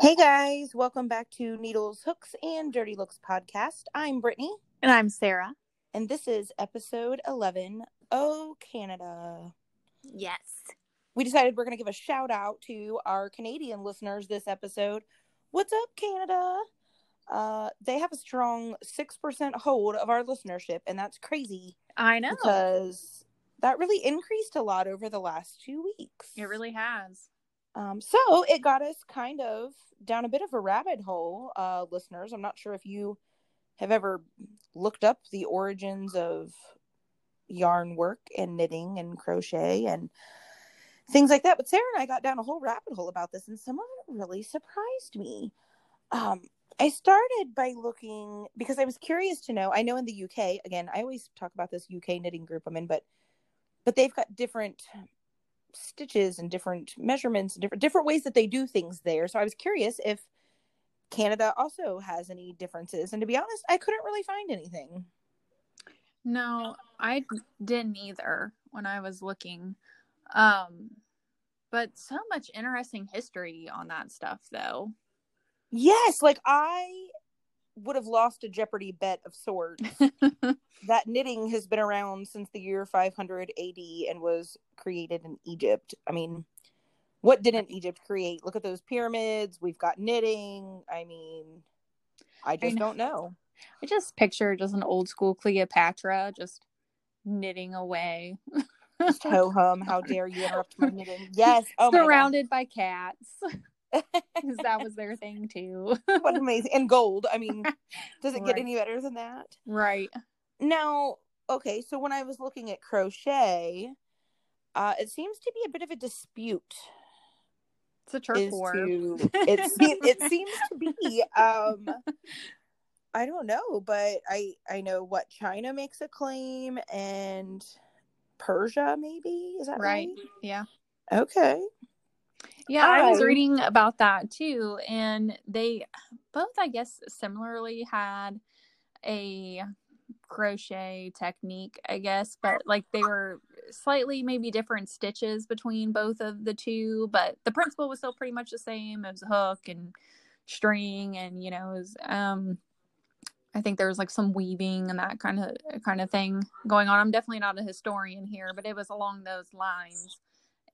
Hey guys, welcome back to Needles, Hooks, and Dirty Looks podcast. I'm Brittany, And I'm Sarah. and this is episode 11. Oh, Canada. Yes. We decided we're going to give a shout out to our Canadian listeners this episode. What's up, Canada? Uh, they have a strong 6% hold of our listenership, and that's crazy I know. because that really increased a lot over the last two weeks. It really has. Um, so it got us kind of down a bit of a rabbit hole, uh, listeners. I'm not sure if you have ever looked up the origins of yarn work and knitting and crochet and things like that. But Sarah and I got down a whole rabbit hole about this, and some of it really surprised me. Um, I started by looking because I was curious to know. I know in the UK, again, I always talk about this UK knitting group I'm in, but but they've got different stitches and different measurements and different different ways that they do things there. So I was curious if Canada also has any differences. And to be honest, I couldn't really find anything. No, I didn't either when I was looking. Um, but so much interesting history on that stuff, though. Yes, like I would have lost a Jeopardy bet of sorts. that knitting has been around since the year 500 AD and was created in Egypt. I mean, what didn't Egypt create? Look at those pyramids. We've got knitting. I mean, I just know. don't know. I just picture just an old school Cleopatra just knitting away, ho hum. How dare you interrupt my knitting? Yes. Oh surrounded by cats. 'Cause that was their thing too. what amazing and gold i mean does it get Right. any better than that right. now okay so when i was looking at crochet uh it seems to be a bit of a dispute It's a turf war. to it, se- it seems to be um i don't know but i i know what china makes a claim and persia maybe is that right, Right. Yeah. okay Yeah, I was reading about that too. And they both, I guess, similarly had a crochet technique, I guess, but like they were slightly maybe different stitches between both of the two, but the principle was still pretty much the same. It was a hook and string and you know, it was um I think there was like some weaving and that kind of kind of thing going on. I'm definitely not a historian here, but it was along those lines.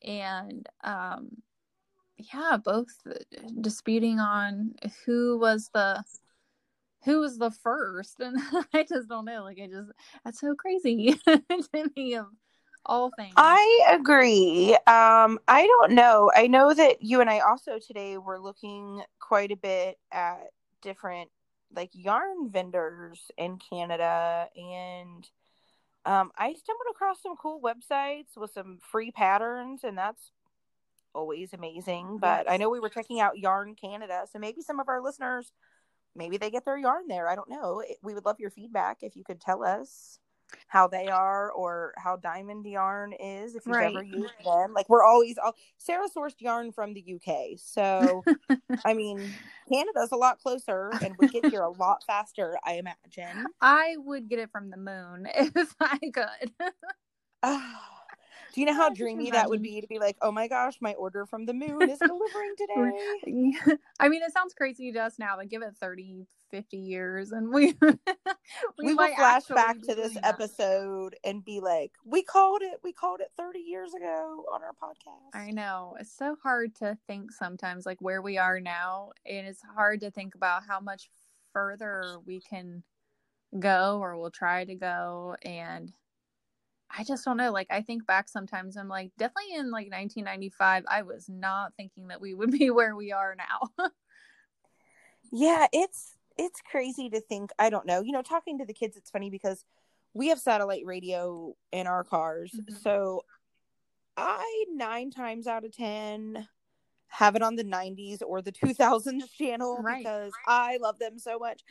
And um yeah, both disputing on who was the who was the first and I just don't know. Like I just that's so crazy to me of all things. I agree. Um, I don't know. I know that you and I also today were looking quite a bit at different like yarn vendors in Canada and um, I stumbled across some cool websites with some free patterns and that's always amazing. But I know we were checking out Yarn Canada, so maybe some of our listeners maybe they get their yarn there. I don't know. We would love your feedback if you could tell us how they are or how diamond yarn is if you've ever used them like we're always all sarah sourced yarn from the uk so i mean canada's a lot closer and we get here a lot faster i imagine I would get it from the moon if I could. Ah, do you know how dreamy that would be to be like oh my gosh my order from the moon is delivering today I mean, it sounds crazy to us now, but give it 30, 50 years and we we, will might flash back to this that. episode and be like we called it we called it 30 years ago on our podcast I know. It's so hard to think sometimes, like where we are now. And it's hard to think about how much further we can go or we'll try to go. And I just don't know. Like, I think back sometimes, I'm like, definitely in like 1995, I was not thinking that we would be where we are now. Yeah, it's it's crazy to think. I don't know. You know, talking to the kids, it's funny because we have satellite radio in our cars. Mhm. So I nine times out of ten have it on the 90s or the 2000s channel Right. because I love them so much.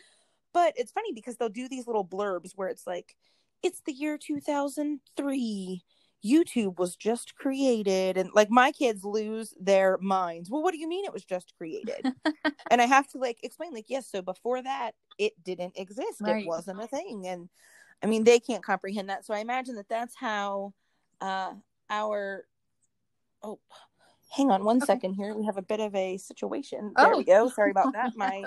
But it's funny because they'll do these little blurbs where it's like, it's the year 2003. YouTube was just created. And like my kids lose their minds. Well, what do you mean it was just created? and I have to like explain, like, yes, so before that, it didn't exist. Right. It wasn't a thing. And I mean, they can't comprehend that. So I imagine that that's how uh, our, oh, Hang on one Okay. second here. We have a bit of a situation. There Oh. we go. Sorry about that. My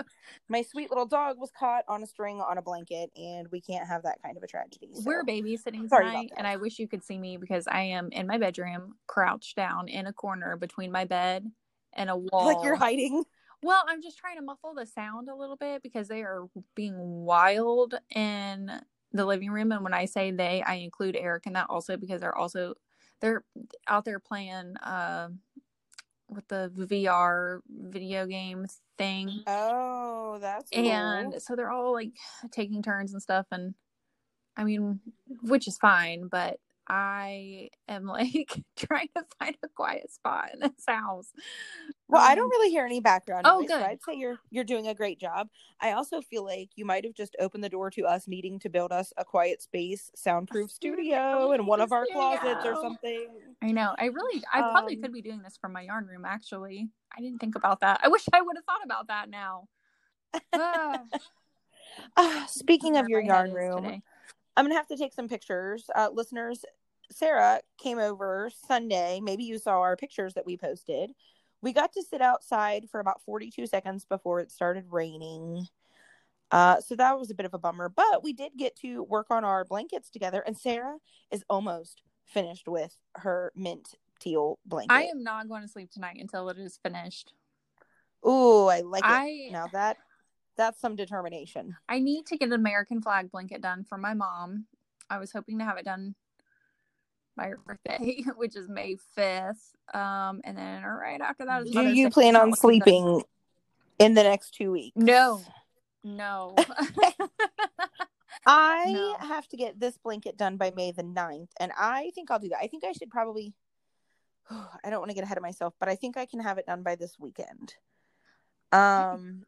my sweet little dog was caught on a string on a blanket, and we can't have that kind of a tragedy. So. We're babysitting tonight, and I wish you could see me because I am in my bedroom, crouched down in a corner between my bed and a wall. like you're hiding. Well, I'm just trying to muffle the sound a little bit because they are being wild in the living room. And when I say they, I include Eric in that also because they're also they're out there playing uh, with the VR video game thing. Oh, that's cool. And so they're all like taking turns and stuff. And I mean, which is fine, but I am like trying to find a quiet spot in this house. Well, I Um, don't really hear any background Oh, noise, so good. I'd say you're you're doing a great job. I also feel like you might have just opened the door to us needing to build us a quiet space, soundproof studio in one of our closets or something. I know. I really, I probably Um, could be doing this from my yarn room. Actually, I didn't think about that. I wish I would have thought about that now. Ah, Ah, speaking of your yarn room, today. I'm gonna have to take some pictures. Uh, listeners, Sarah came over Sunday. Maybe you saw our pictures that we posted. We got to sit outside for about 42 seconds before it started raining. Uh, so that was a bit of a bummer, but we did get to work on our blankets together. And Sarah is almost finished with her mint teal blanket. I am not going to sleep tonight until it is finished. Ooh, I like it. Now that that's some determination. I need to get an American flag blanket done for my mom. I was hoping to have it done her birthday, which is May fifth. Um, and then right after that is Do Mother's you Day. plan on sleeping in the next two weeks? No, no. I No. have to get this blanket done by May the 9th, and I think I'll do that. I think I should probably, I don't want to get ahead of myself, but I think I can have it done by this weekend. Um,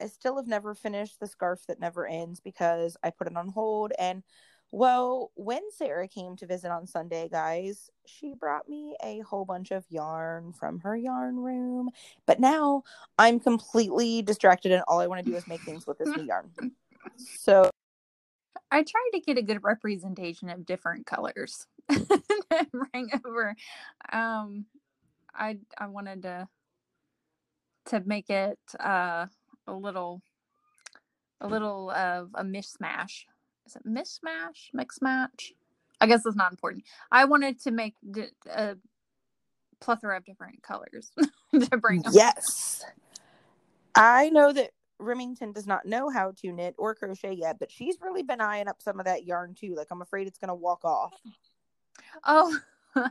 I still have never finished the scarf that never ends because I put it on hold. And well, when Sarah came to visit on Sunday, guys, she brought me a whole bunch of yarn from her yarn room. But now I'm completely distracted, and all I want to do is make things with this new yarn. So I tried to get a good representation of different colors bring over. Um, I I wanted to to make it uh a little a little of a mishmash. Is it mishmash? Mix match? I guess it's not important. I wanted to make d- a plethora of different colors to bring. over. Yes. I know that Remington does not know how to knit or crochet yet, but she's really been eyeing up some of that yarn too. Like, I'm afraid it's going to walk off. Oh, I'm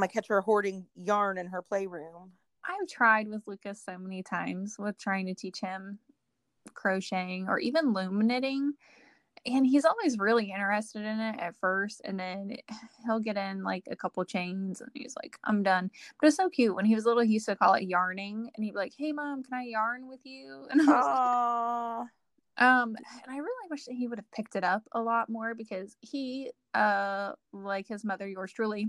to catch her hoarding yarn in her playroom. I've tried with Lucas so many times with trying to teach him crocheting or even loom knitting. And he's always really interested in it at first. And then he'll get in like a couple chains and he's like, I'm done. But it's so cute. When he was little, he used to call it yarning. And he'd be like, Hey, mom, can I yarn with you? And I was Aww. um, and I really wish that he would have picked it up a lot more because he, uh, like his mother, yours truly,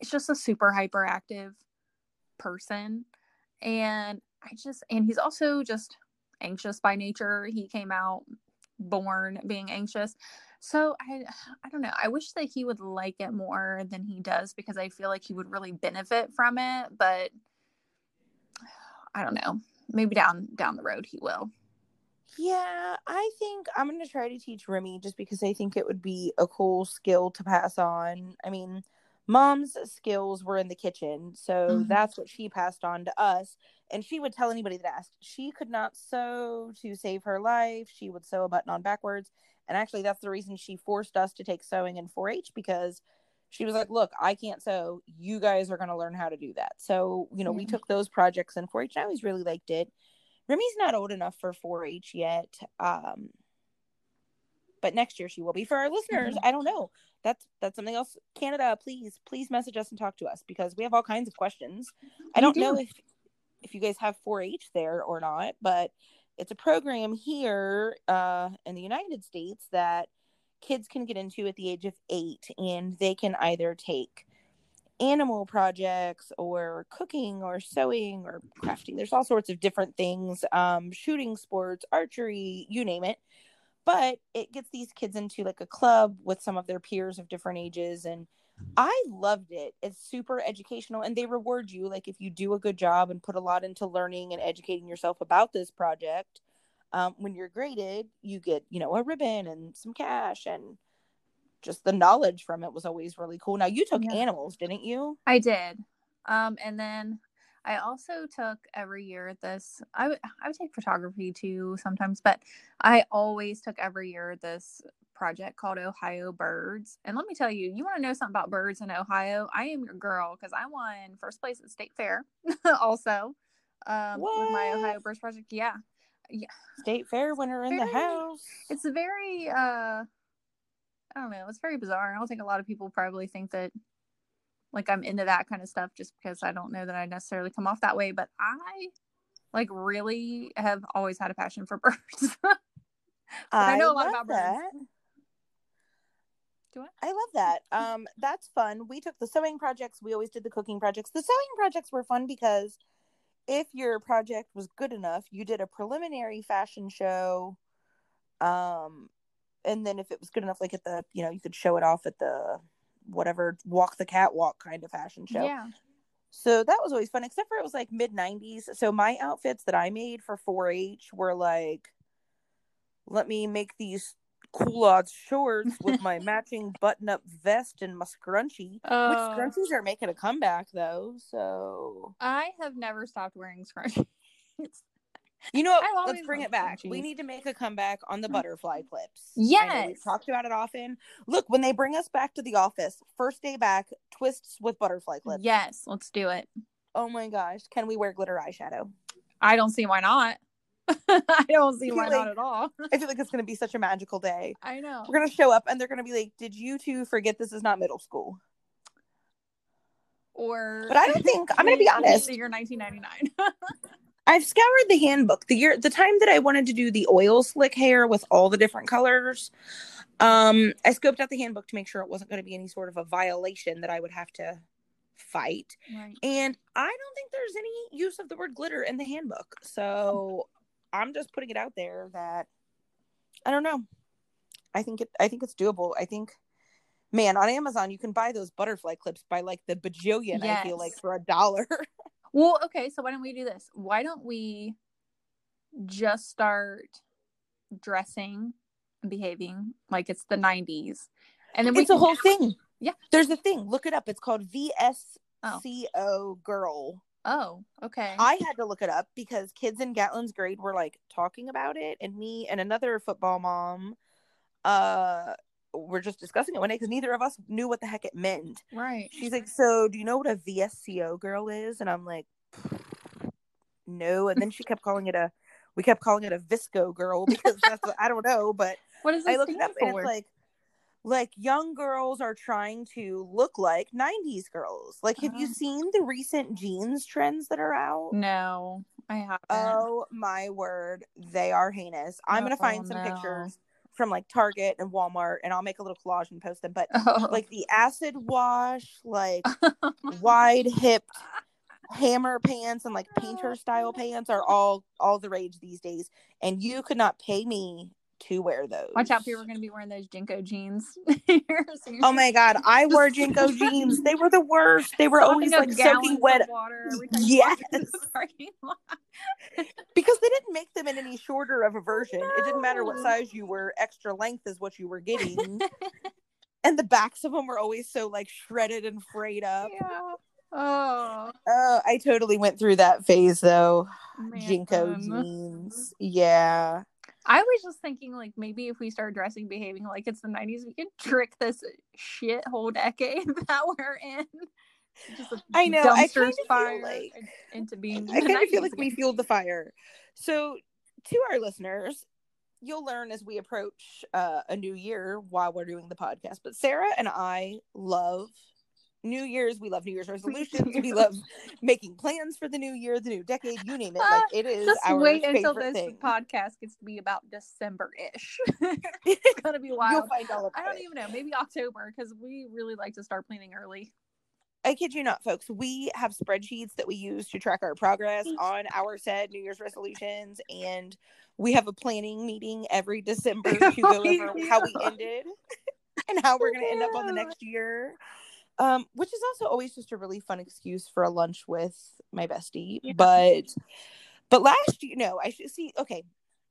is just a super hyperactive person. And I just, and he's also just anxious by nature. He came out born being anxious. So I, I don't know. I wish that he would like it more than he does because I feel like he would really benefit from it. But I don't know. Maybe down down the road he will. Yeah, I think I'm going to try to teach Remy just because I think it would be a cool skill to pass on. I mean, mom's skills were in the kitchen, so Mhm. that's what she passed on to us. And she would tell anybody that asked. She could not sew to save her life. She would sew a button on backwards. And actually, that's the reason she forced us to take sewing in 4 H because she was like, Look, I can't sew. You guys are going to learn how to do that. So, you know, we took those projects in 4 H. I always really liked it. Remy's not old enough for 4-H yet. Um, but next year she will be. For our listeners, I don't know. That's that's something else. Canada, please, please message us and talk to us because we have all kinds of questions. I don't do. know if if you guys have 4-H there or not, but it's a program here uh, in the United States that kids can get into at the age of eight, and they can either take animal projects or cooking or sewing or crafting. There's all sorts of different things, um, shooting sports, archery, you name it. But it gets these kids into like a club with some of their peers of different ages. And I loved it. It's super educational and they reward you like if you do a good job and put a lot into learning and educating yourself about this project. Um, when you're graded, you get, you know, a ribbon and some cash and just the knowledge from it was always really cool. Now you took Yeah. animals, didn't you? I did. Um, and then I also took every year this. I would I would take photography too sometimes, but I always took every year this project called Ohio Birds. And let me tell you, you want to know something about birds in Ohio? I am your girl because I won first place at State Fair. also, um, with my Ohio Birds project. Yeah, Yeah. State fair winner in the house. it's a very uh, I don't know. It's very bizarre. I don't think a lot of people probably think that like I'm into that kind of stuff just because I don't know that I necessarily come off that way, but I like really have always had a passion for birds. I know a lot about birds. that. Do I? I love that. Um, that's fun. We took the sewing projects. We always did the cooking projects. The sewing projects were fun because if your project was good enough, you did a preliminary fashion show. Um, and then if it was good enough, like at the, you know, you could show it off at the whatever walk the catwalk kind of fashion show. Yeah. So that was always fun, except for it was like mid 90s. So my outfits that I made for 4 H were like, let me make these culottes shorts with my matching button up vest and my scrunchie. Oh. Which scrunchies are making a comeback though. So, I have never stopped wearing scrunchies. You know what? Let's bring it back. We need to make a comeback on the butterfly clips. Yes. We've talked about it often. Look, when they bring us back to the office, first day back, twists with butterfly clips. yes, let's do it. Oh my gosh. Can we wear glitter eyeshadow? I don't see why not. I don't see why like- not at all. I feel like it's going to be such a magical day. I know. We're going to show up and they're going to be like, Did you two forget this is not middle school? Or But I don't think, I'm going to be honest. Year 1999. I've scoured the handbook. The year, the time that I wanted to do the oil slick hair with all the different colors, um, I scoped out the handbook to make sure it wasn't going to be any sort of a violation that I would have to fight. right. And I don't think there's any use of the word glitter in the handbook. So I'm just putting it out there that I don't know. I think it I think it's doable. I think man, on Amazon you can buy those butterfly clips by like the bajillion, I feel like for a dollar. Well, okay, so why don't we do this? Why don't we just start dressing and behaving like it's the 90s? And then we it's a whole thing. Yeah. There's a thing. Look it up. It's called VSCO girl. Oh, okay. I had to look it up because kids in Gatlin's grade were like talking about it, and me and another football mom uh were just discussing it one day because neither of us knew what the heck it meant. right. She's like, "So, do you know what a VSCO girl is?" And I'm like, "No." And then she kept calling it a, we kept calling it a Visco girl because that's what, I don't know, but what is I looked it up and it's like, like young girls are trying to look like '90s girls. Like, have you Oh. seen the recent jeans trends that are out? no, I haven't. Oh my word, they are heinous. I'm gonna find some no. pictures from like Target and Walmart, and I'll make a little collage and post them. But Oh. like the acid wash, like wide hipped hammer pants and like painter style pants are all all the rage these days. And you could not pay me to wear those. Watch out, people are going to be wearing those JNCO jeans. Oh my god, I wore JNCO jeans. They were the worst. They were always like soaking wet water Yes. you walk into the parking lot. because they didn't make them in any shorter of a version. It didn't matter what size you were, extra length is what you were getting. and the backs of them were always so like shredded and frayed up. yeah. Oh, Uh, I totally went through that phase though. JNCO jeans. Yeah. I was just thinking, like, maybe if we start dressing, behaving like it's the 90s, we can trick this shit whole decade that we're in. I know, I kinda feel like- into being. I kind of feel 90s like we fueled the fire. So, to our listeners, you'll learn as we approach uh, a new year while we're doing the podcast. But Sarah and I love New Year's. We love New Year's resolutions. we love making plans for the new year, the new decade. You name it. Uh, like it is Just our wait until this thing. podcast gets to be about December ish. it's gonna be wild. find all about I don't it. even know. Maybe October because we really like to start planning early. I kid you not, folks. We have spreadsheets that we use to track our progress mm. on our said New Year's resolutions, and we have a planning meeting every December to go over how we ended and how we're going to end up on the next year. Um, which is also always just a really fun excuse for a lunch with my bestie. Yeah. But but last year, no, I should see. Okay,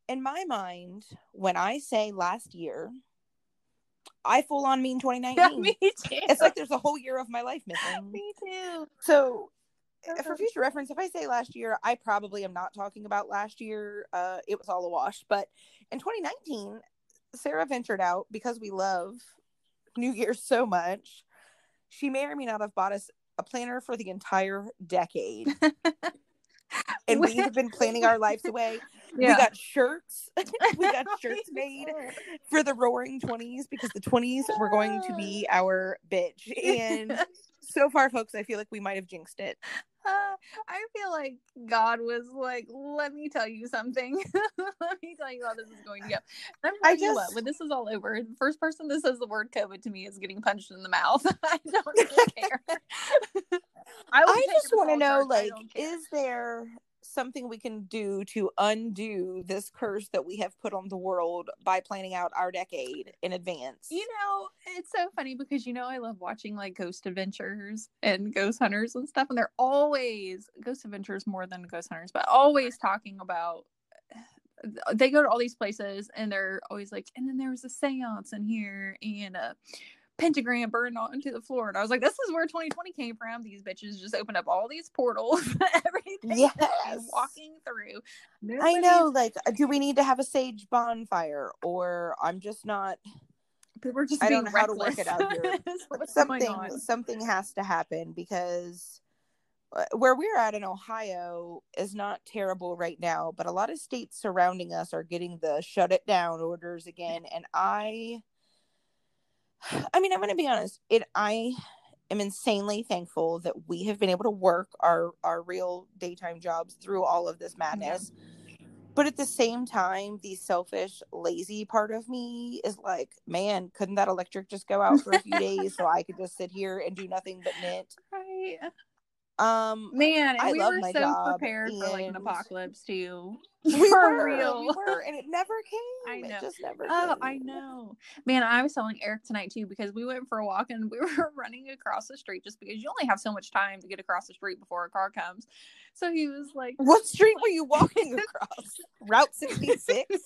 in my mind, when I say last year, I full on mean 2019. Me too. it's like there's a whole year of my life missing. me too. So, uh, for future reference, if I say last year, I probably am not talking about last year. Uh, it was all a wash. But in 2019, Sarah ventured out because we love New Year's so much. She may or may not have bought us a planner for the entire decade. and we have been planning our lives away. We got shirts. we got shirts made for the roaring 20s because the 20s were going to be our bitch. And so far, folks, I feel like we might have jinxed it. Uh, I feel like God was like, "Let me tell you something. Let me tell you how this is going to go." And I'm I telling you what, when this is all over, the first person that says the word COVID to me is getting punched in the mouth. I don't even care. I, I just want to know, like, is there something we can do to undo this curse that we have put on the world by planning out our decade in advance? You know, it's so funny because you know I love watching like Ghost Adventures and Ghost Hunters and stuff, and they're always Ghost Adventures more than Ghost Hunters, but always talking about. They go to all these places and they're always like, and then there was a seance in here and a pentagram burned onto the floor. And I was like, this is where 2020 came from. These bitches just opened up all these portals, everything that I'm Yes. walking through. I know, like, uh, do we need to have a sage bonfire, or I'm just not People are just I don't know how to work it out here. Something something has to happen because uh, where we're at in Ohio is not terrible right now, but a lot of states surrounding us are getting the shut it down orders again and I I mean, I'm going to be honest, it I am insanely thankful that we have been able to work our our real daytime jobs through all of this madness. But at the same time, the selfish, lazy part of me is like, man, couldn't that electric just go out for a few days so I could just sit here and do nothing but knit? Right. Um, Man, and I we love were my so job, prepared for like an apocalypse too. we For were, real. we were, and it never came. I know. It just never. Oh, came. I know. Man, I was telling Eric tonight too because we went for a walk and we were running across the street just because you only have so much time to get across the street before a car comes. So he was like, What street were you walking across? Route 66?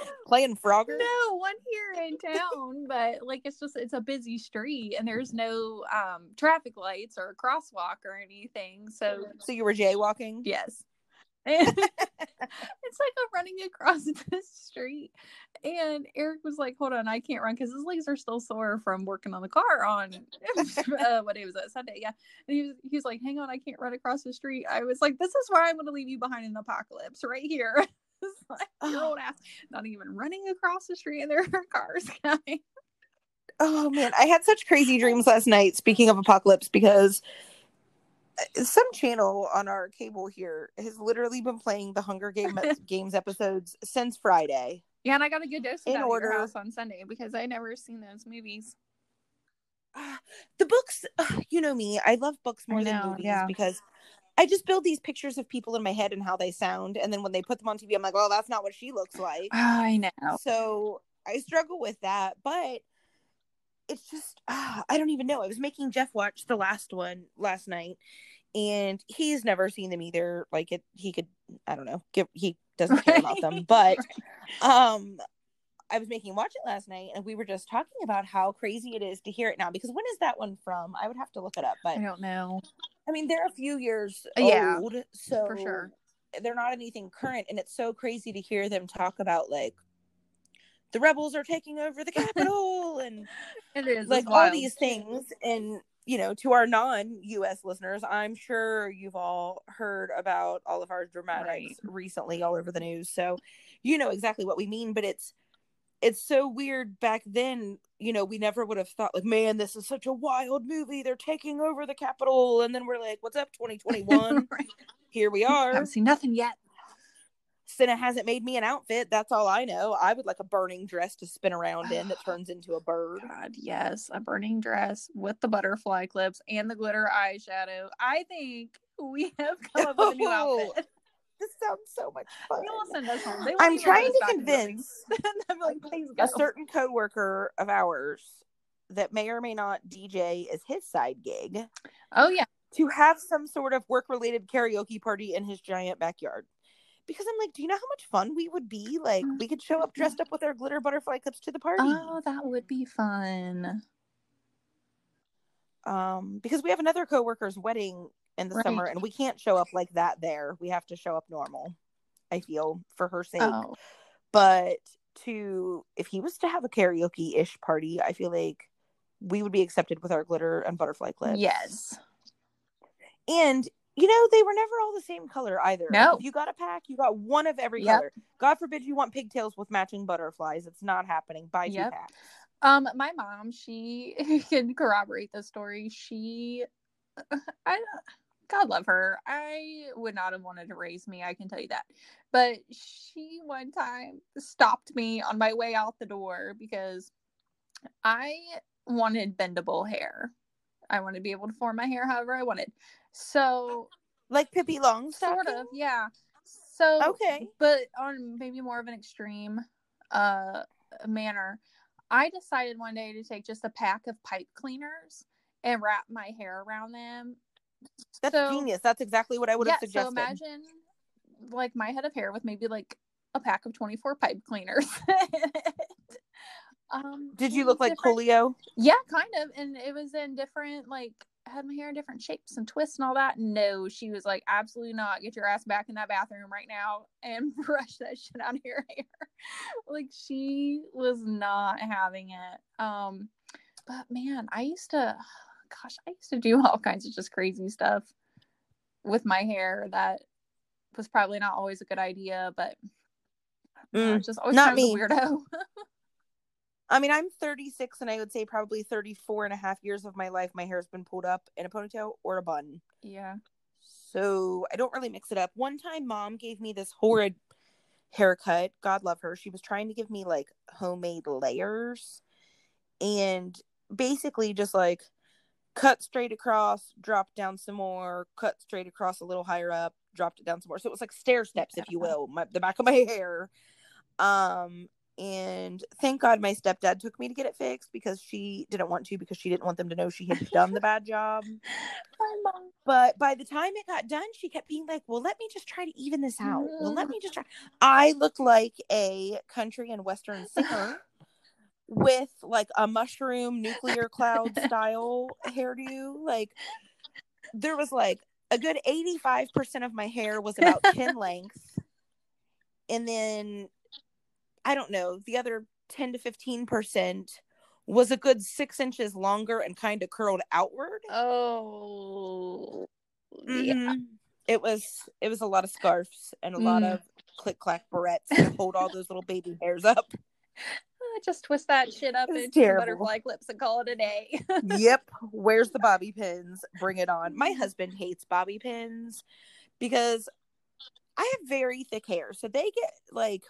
Playing Frogger? No, one here in town, but like it's just it's a busy street and there's no um traffic lights or a crosswalk or anything. So So you were jaywalking? Yes. It's like I'm running across the street. And Eric was like, hold on, I can't run because his legs are still sore from working on the car on uh, what day was that? Sunday. Yeah. And he was, he was like, hang on, I can't run across the street. I was like, this is where I'm going to leave you behind in the apocalypse right here. It's like your old ass not even running across the street and there are cars coming. Oh man, I had such crazy dreams last night. Speaking of apocalypse, because uh, some channel on our cable here has literally been playing the Hunger Game Games episodes since Friday. Yeah, and I got a good dose of In order- house on Sunday because I never seen those movies. Ah, The books, ugh, you know me, I love books I more know, than movies yeah. because I just build these pictures of people in my head and how they sound, and then when they put them on TV, I'm like, well, that's not what she looks like. I know. So I struggle with that, but it's just ah, I don't even know. I was making Jeff watch the last one last night, and he's never seen them either. Like it, he could I don't know. Give he doesn't care about them, but um. I was making him watch it last night, and we were just talking about how crazy it is to hear it now. Because when is that one from? I would have to look it up, but I don't know. I mean, they're a few years uh, Yeah, old, so for sure. they're not anything current, and it's so crazy to hear them talk about like the rebels are taking over the Capitol and It is like all these things. And you know, to our non-U.S. listeners, I'm sure you've all heard about all of our dramatics Right. recently all over the news, so you know exactly what we mean. But it's it's so weird back then you know we never would have thought like man this is such a wild movie they're taking over the capitol and then we're like what's up 2021 Right. here we are i haven't seen nothing yet. Cinna hasn't made me an outfit that's all i know i would like a burning dress to spin around in that turns into a bird God, yes, a burning dress with the butterfly clips and the glitter eyeshadow. I think we have come up with a new Oh, outfit. this sounds so much fun They will send us home. They won't i'm trying to back in building. convince I'm like, please go. a certain coworker of ours that may or may not DJ as his side gig Oh yeah. to have some sort of work related karaoke party in his giant backyard. Because I'm like, do you know how much fun we would be? Like, we could show up dressed up with our glitter butterfly clips to the party. Oh, that would be fun. um, because we have another coworker's wedding in the summer, and we can't show up like that there. We have to show up normal. I feel for her sake, Oh, but to if he was to have a karaoke ish party, I feel like we would be accepted with our glitter and butterfly clips. yes. and you know they were never all the same color either. No. if you got a pack, you got one of every Yep. color. God forbid you want pigtails with matching butterflies. It's not happening. Buy two Yep. packs. Um, my mom, she can corroborate the story. She, I, God love her. I would not have wanted to raise me. I can tell you that. But she one time stopped me on my way out the door because I wanted bendable hair. I wanted to be able to form my hair however I wanted. So Like Pippi Longstocking. sort of, yeah. So Okay. but on maybe more of an extreme uh manner i decided one day to take just a pack of pipe cleaners and wrap my hair around them That's So- genius. That's exactly what I would yeah have suggested. so imagine like my head of hair with maybe like a pack of 24 pipe cleaners um Did you look like Coolio? yeah kind of and it was in different like I had my hair in different shapes and twists and all that no she was like absolutely not get your ass back in that bathroom right now and brush that shit out of your hair like she was not having it um but man i used to gosh i used to do all kinds of just crazy stuff with my hair that was probably not always a good idea but Mm, was just always not me. weirdo I mean, I'm 36, and I would say probably 34 and a half years of my life, my hair's been pulled up in a ponytail or a bun. yeah So I don't really mix it up. One time, mom gave me this horrid haircut. God love her. She was trying to give me like homemade layers and basically just like cut straight across, dropped down some more, cut straight across a little higher up, dropped it down some more. So it was like stair steps, if you will, my, the back of my hair. Um, and thank God my stepdad took me to get it fixed because she didn't want to because she didn't want them to know she had done the bad job. But by the time it got done, she kept being like, Well, let me just try to even this out. Well, let me just try. I look like a country and western singer with like a mushroom nuclear cloud style hairdo. Like, there was like a good 85% of my hair was about chin length. And then I don't know, the other 10 to 15% was a good six inches longer and kind of curled outward. Oh, yeah. Mhm. It was it was a lot of scarves and a lot Mm. of click clack barrettes to hold all those little baby hairs up. Just twist that shit up It's into terrible. butterfly clips and call it a day. yep. Where's the bobby pins? Bring it on. My mm-hmm. husband hates bobby pins because I have very thick hair, so they get like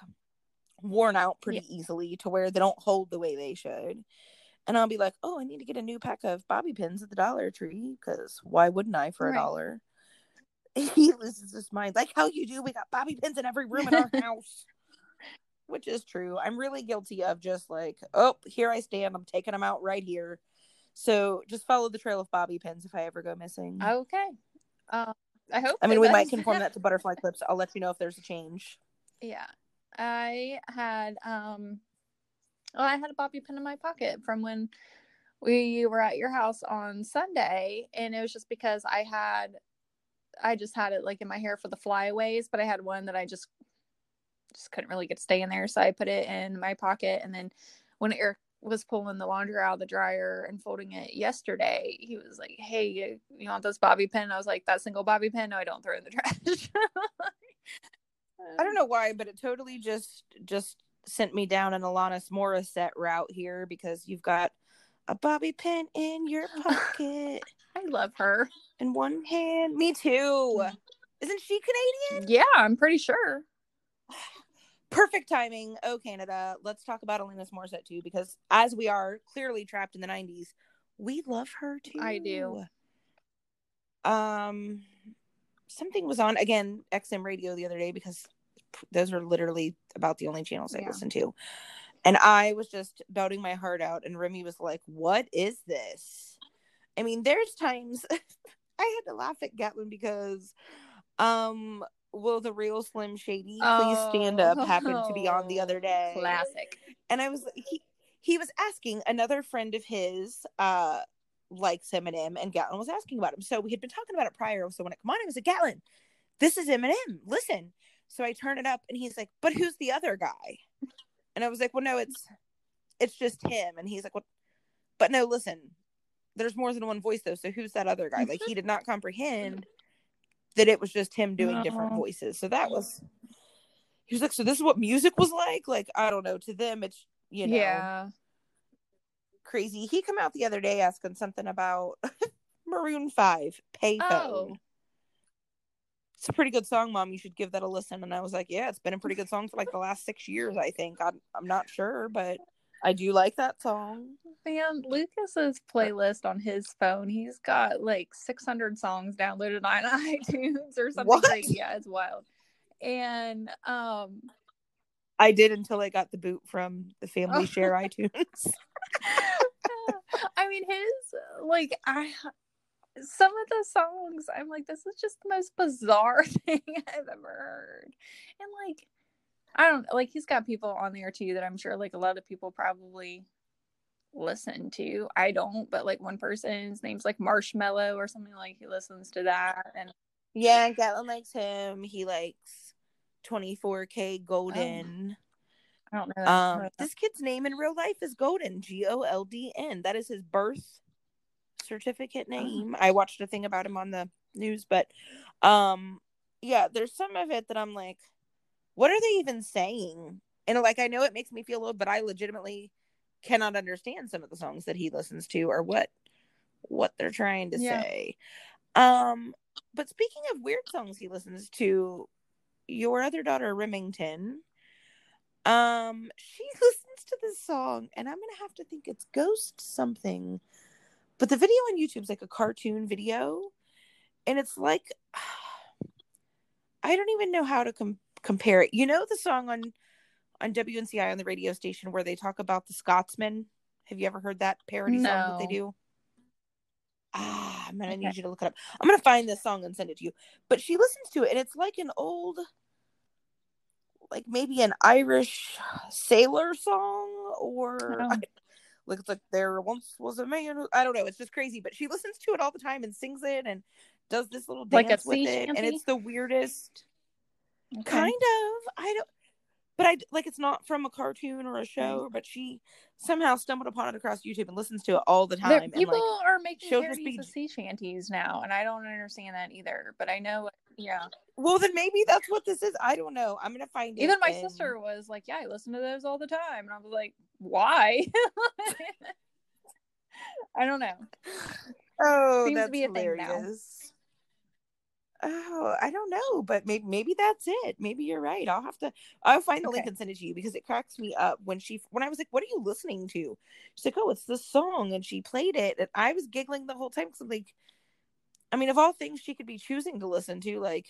worn out pretty easily to where they don't hold the way they should. And I'll be like, "Oh, I need to get a new pack of bobby pins at the Dollar Tree because why wouldn't I for a dollar?" He loses his mind. Like how you do. We got bobby pins in every room in our house, which is true. I'm really guilty of just like, oh, here I stand. I'm taking them out right here. So just follow the trail of bobby pins if I ever go missing. okay. Um, I hope. I mean, we might does. conform that to butterfly clips. I'll let you know if there's a change. yeah, I had um, well, I had a bobby pin in my pocket from when we were at your house on Sunday, and it was just because I had, I just had it like in my hair for the flyaways, but I had one that I just just couldn't really get to stay in there, so I put it in my pocket, and then when Eric was pulling the laundry out of the dryer and folding it yesterday, he was like, "Hey, you, you want this bobby pin?" I was like, "That single bobby pin? No, I don't throw in the trash." I don't know why, but it totally just just sent me down an Alanis Morissette route here because you've got a bobby pin in your pocket I love her. in one hand. Me too. Mm-hmm. Isn't she Canadian? Yeah, I'm pretty sure. Perfect timing. Oh, Canada. Let's talk about Alanis Morissette too, because as we are clearly trapped in the '90s, we love her too. I do. Um, something was on again XM radio the other day because those are literally about the only channels I Yeah. listen to. And I was just doubting my heart out. And Remy was like, What is this? I mean, there's times I had to laugh at Gatlin because um will the real Slim Shady please stand up happened to be on the other day. Classic. And I was he he was asking another friend of his uh likes Eminem and Gatlin was asking about him. So we had been talking about it prior. So when it come on, I was like, Gatlin, this is Eminem. Listen. So I turn it up and he's like, But who's the other guy? And I was like, Well, no, it's it's just him. And he's like, What but no, listen, there's more than one voice though. So who's that other guy? Like he did not comprehend that it was just him doing different voices. So that was he was like, So this is what music was like? Like, I don't know. To them it's you know Yeah. crazy. He come out the other day asking something about Maroon Five, Payphone. Oh. It's a pretty good song, Mom. You should give that a listen. And I was like, Yeah, it's been a pretty good song for like the last six years. I think. I'm I'm not sure, but I do like that song. Man, Lucas's playlist on his phone, he's got like 600 songs downloaded on iTunes or something. What? Like, yeah, it's wild. And um, I did until I got the boot from the Family Oh. Share iTunes. I mean, his like I some of the songs, I'm like, this is just the most bizarre thing I've ever heard. And like, I don't like he's got people on there too that I'm sure like a lot of people probably listen to. I don't, but like one person's name's like Marshmello or something like he listens to that and yeah, Gatlin likes him. He likes 24kGoldn. I don't know. Um, this kid's name in real life is Golden, G O L D N. That is his birth certificate name. I watched a thing about him on the news, but um, yeah, there's some of it that I'm like, what are they even saying? And like, I know it makes me feel old, but I legitimately cannot understand some of the songs that he listens to or what what they're trying to Yeah. say. Um, but speaking of weird songs he listens to, your other daughter Remington, um, she listens to this song, and I'm gonna have to think it's Ghost something. But the video on YouTube's like a cartoon video, and it's like I don't even know how to com- compare it. You know the song on on WNCI on the radio station where they talk about the Scotsman. Have you ever heard that parody song that they do? Ah, I'm gonna Okay. need you to look it up. I'm gonna find this song and send it to you. But she listens to it, and it's like an old, like maybe an Irish sailor song, or Oh. I, like it's like there once was a man. Who, I don't know. It's just crazy. But she listens to it all the time and sings it and does this little Like dance with sea it, and it's the weirdest Okay. kind of i don't but i like it's not from a cartoon or a mm-hmm. show but she somehow stumbled upon it across youtube and listens to it all the time There, people like are making parodies be- of sea shanties now, and I don't understand that either. But I know, yeah. well then maybe that's what this is i don't know i'm gonna find it Even my and- sister was like, "Yeah, I listen to those all the time," and I was like, "Why?" I don't know. oh Seems to that's be a thing now. hilarious oh i don't know but maybe maybe that's it maybe you're right i'll have to i'll find the link and send it to you because it cracks me up when she when i was like what are you listening to? She's like oh it's this song and she played it and i was giggling the whole time because i'm like i mean of all things she could be choosing to listen to like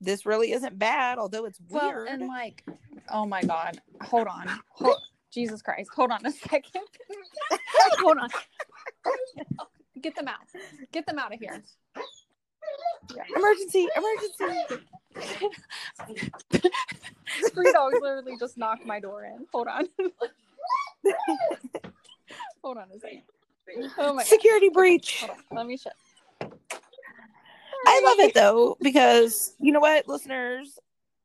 this really isn't bad although it's weird Well, and like, oh my god, hold on, hold, Jesus Christ, hold on a second, hold on, get them out, get them out of here. Emergency emergency Three dogs literally just knocked my door in. Hold on. Hold on a second. Oh my god. security breach Hold on. Let me shut. I love it though because you know what, listeners,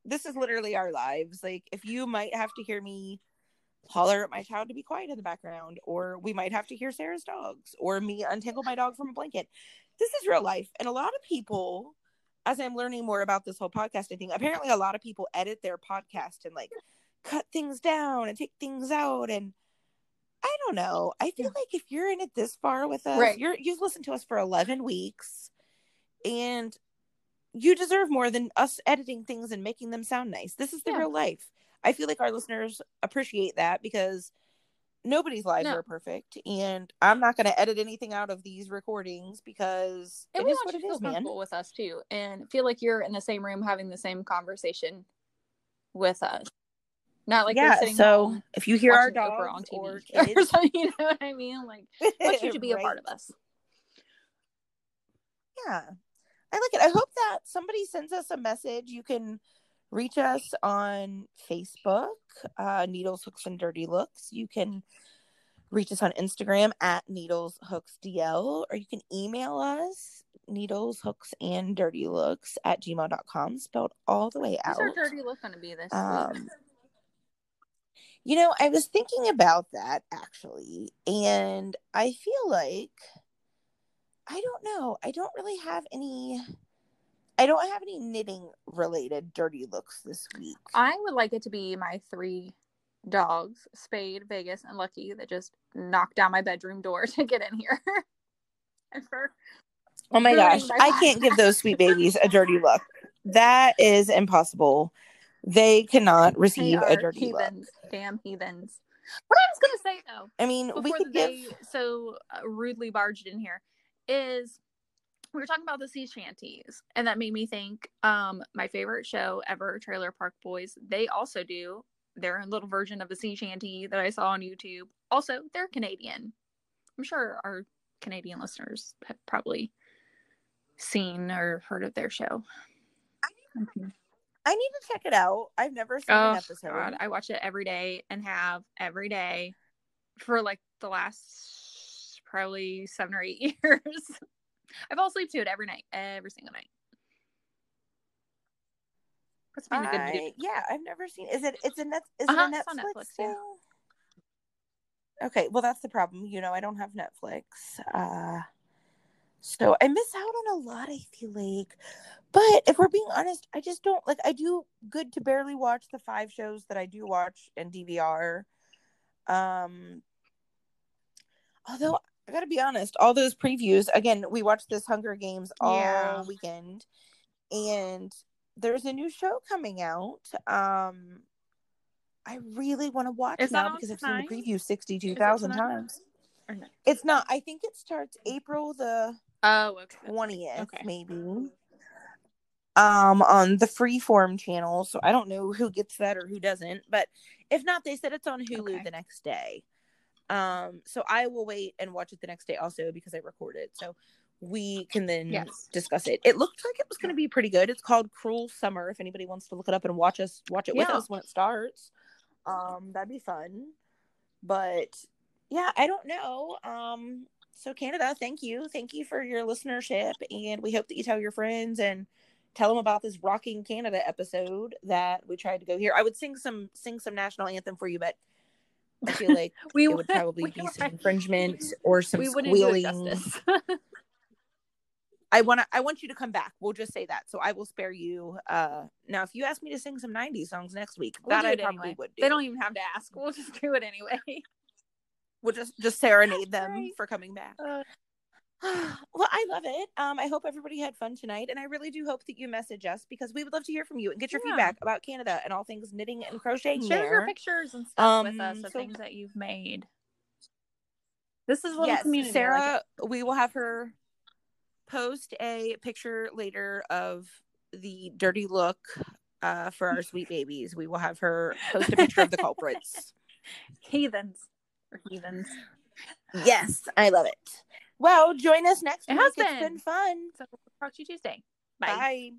this is literally our lives. Like, if you might have to hear me holler at my child to be quiet in the background, or we might have to hear Sarah's dogs, or me untangle my dog from a blanket. This is real life, and a lot of people, as I'm learning more about this whole podcasting thing, apparently a lot of people edit their podcast and like cut things down and take things out and. I don't know. I feel like if you're in it this far with us, Right. you're you've listened to us for 11 weeks and you deserve more than us editing things and making them sound nice. This is the Yeah. real life. I feel like our listeners appreciate that because nobody's lives No. are perfect, and I'm not going to edit anything out of these recordings because And it we is want what you it to feel is, man. with us too, and feel like you're in the same room having the same conversation with us. Not like yeah. So if you hear our dogs on or TV or kids, something, you know what I mean? Like, want you to be a part of us. Yeah. I like it. I hope that somebody sends us a message. You can reach us on Facebook, uh, Needles, Hooks, and Dirty Looks. You can reach us on Instagram at Needles, Hooks, DL, or you can email us, Needles, Hooks, and Dirty Looks at gmail.com, spelled all the way out. Who's our dirty look going to be this week? Um, you know, I was thinking about that actually, and I feel like I don't know. I don't really have any. I don't have any knitting related dirty looks this week. I would like it to be my three dogs, Spade, Vegas, and Lucky, that just knocked down my bedroom door to get in here. and for oh my gosh, my I can't give those sweet babies a dirty look. That is impossible. They cannot receive are a dirty look. damn heathens. What I was gonna say though, I mean, we could they give. so uh, rudely barged in here, is we were talking about the sea shanties, and that made me think. Um, my favorite show ever, Trailer Park Boys. They also do their own little version of a sea shanty that I saw on YouTube. Also, they're Canadian. I'm sure our Canadian listeners have probably seen or heard of their show. I need to check it out. I've never seen Oh an episode. God, I watch it every day and have every day for like the last probably seven or eight years. I fall asleep to it every night, every single night. Puts me in a good. Yeah, I've never seen. Is it? It's a net. Is Uh-huh, it a on Netflix, Netflix, yeah. Okay, well that's the problem. You know, I don't have Netflix, uh, so I miss out on a lot. I feel like, but if we're being honest, I just don't like. I do good to barely watch the five shows that I do watch and DVR. Um, although I gotta be honest, all those previews again, we watched this Hunger Games all Yeah. weekend, and there's a new show coming out. Um, I really want to watch Is now because I've tonight? seen the preview sixty-two thousand tonight? times. Or no? It's not. I think it starts April the Oh, okay. twentieth, Okay. maybe. Um, on the Freeform channel, so I don't know who gets that or who doesn't. But if not, they said it's on Hulu Okay. the next day. Um, so I will wait and watch it the next day also because I recorded. So we can then Yes. discuss it. It looked like it was going to be pretty good. It's called Cruel Summer. If anybody wants to look it up and watch us watch it with us when it starts, um, that'd be fun. But yeah, I don't know. Um, so Canada, thank you, thank you for your listenership, and we hope that you tell your friends and tell them about this rocking Canada episode that we tried to go here. I would sing some sing some national anthem for you, but I feel like We it would probably we be would- some infringement or some we wouldn't do it squealing. I want to I want you to come back. We'll just say that. So I will spare you. Uh now if you ask me to sing some 90s songs next week, We'll that I probably anyway. would do. They don't even have to ask. We'll just do it anyway. We'll just just serenade them Right. for coming back. Uh, well, I love it. Um I hope everybody had fun tonight and I really do hope that you message us because we would love to hear from you and get your Yeah. feedback about Canada and all things knitting and crocheting Share there. your pictures and stuff with Um, us of so- things that you've made. This is little yes, community. I like Sarah, we will have her post a picture later of the dirty look uh, for our sweet babies. We will have her post a picture of the culprits. heathens or heathens. Yes, I love it. Well, join us next It week. has It's been. fun. So talk to you Tuesday. Bye.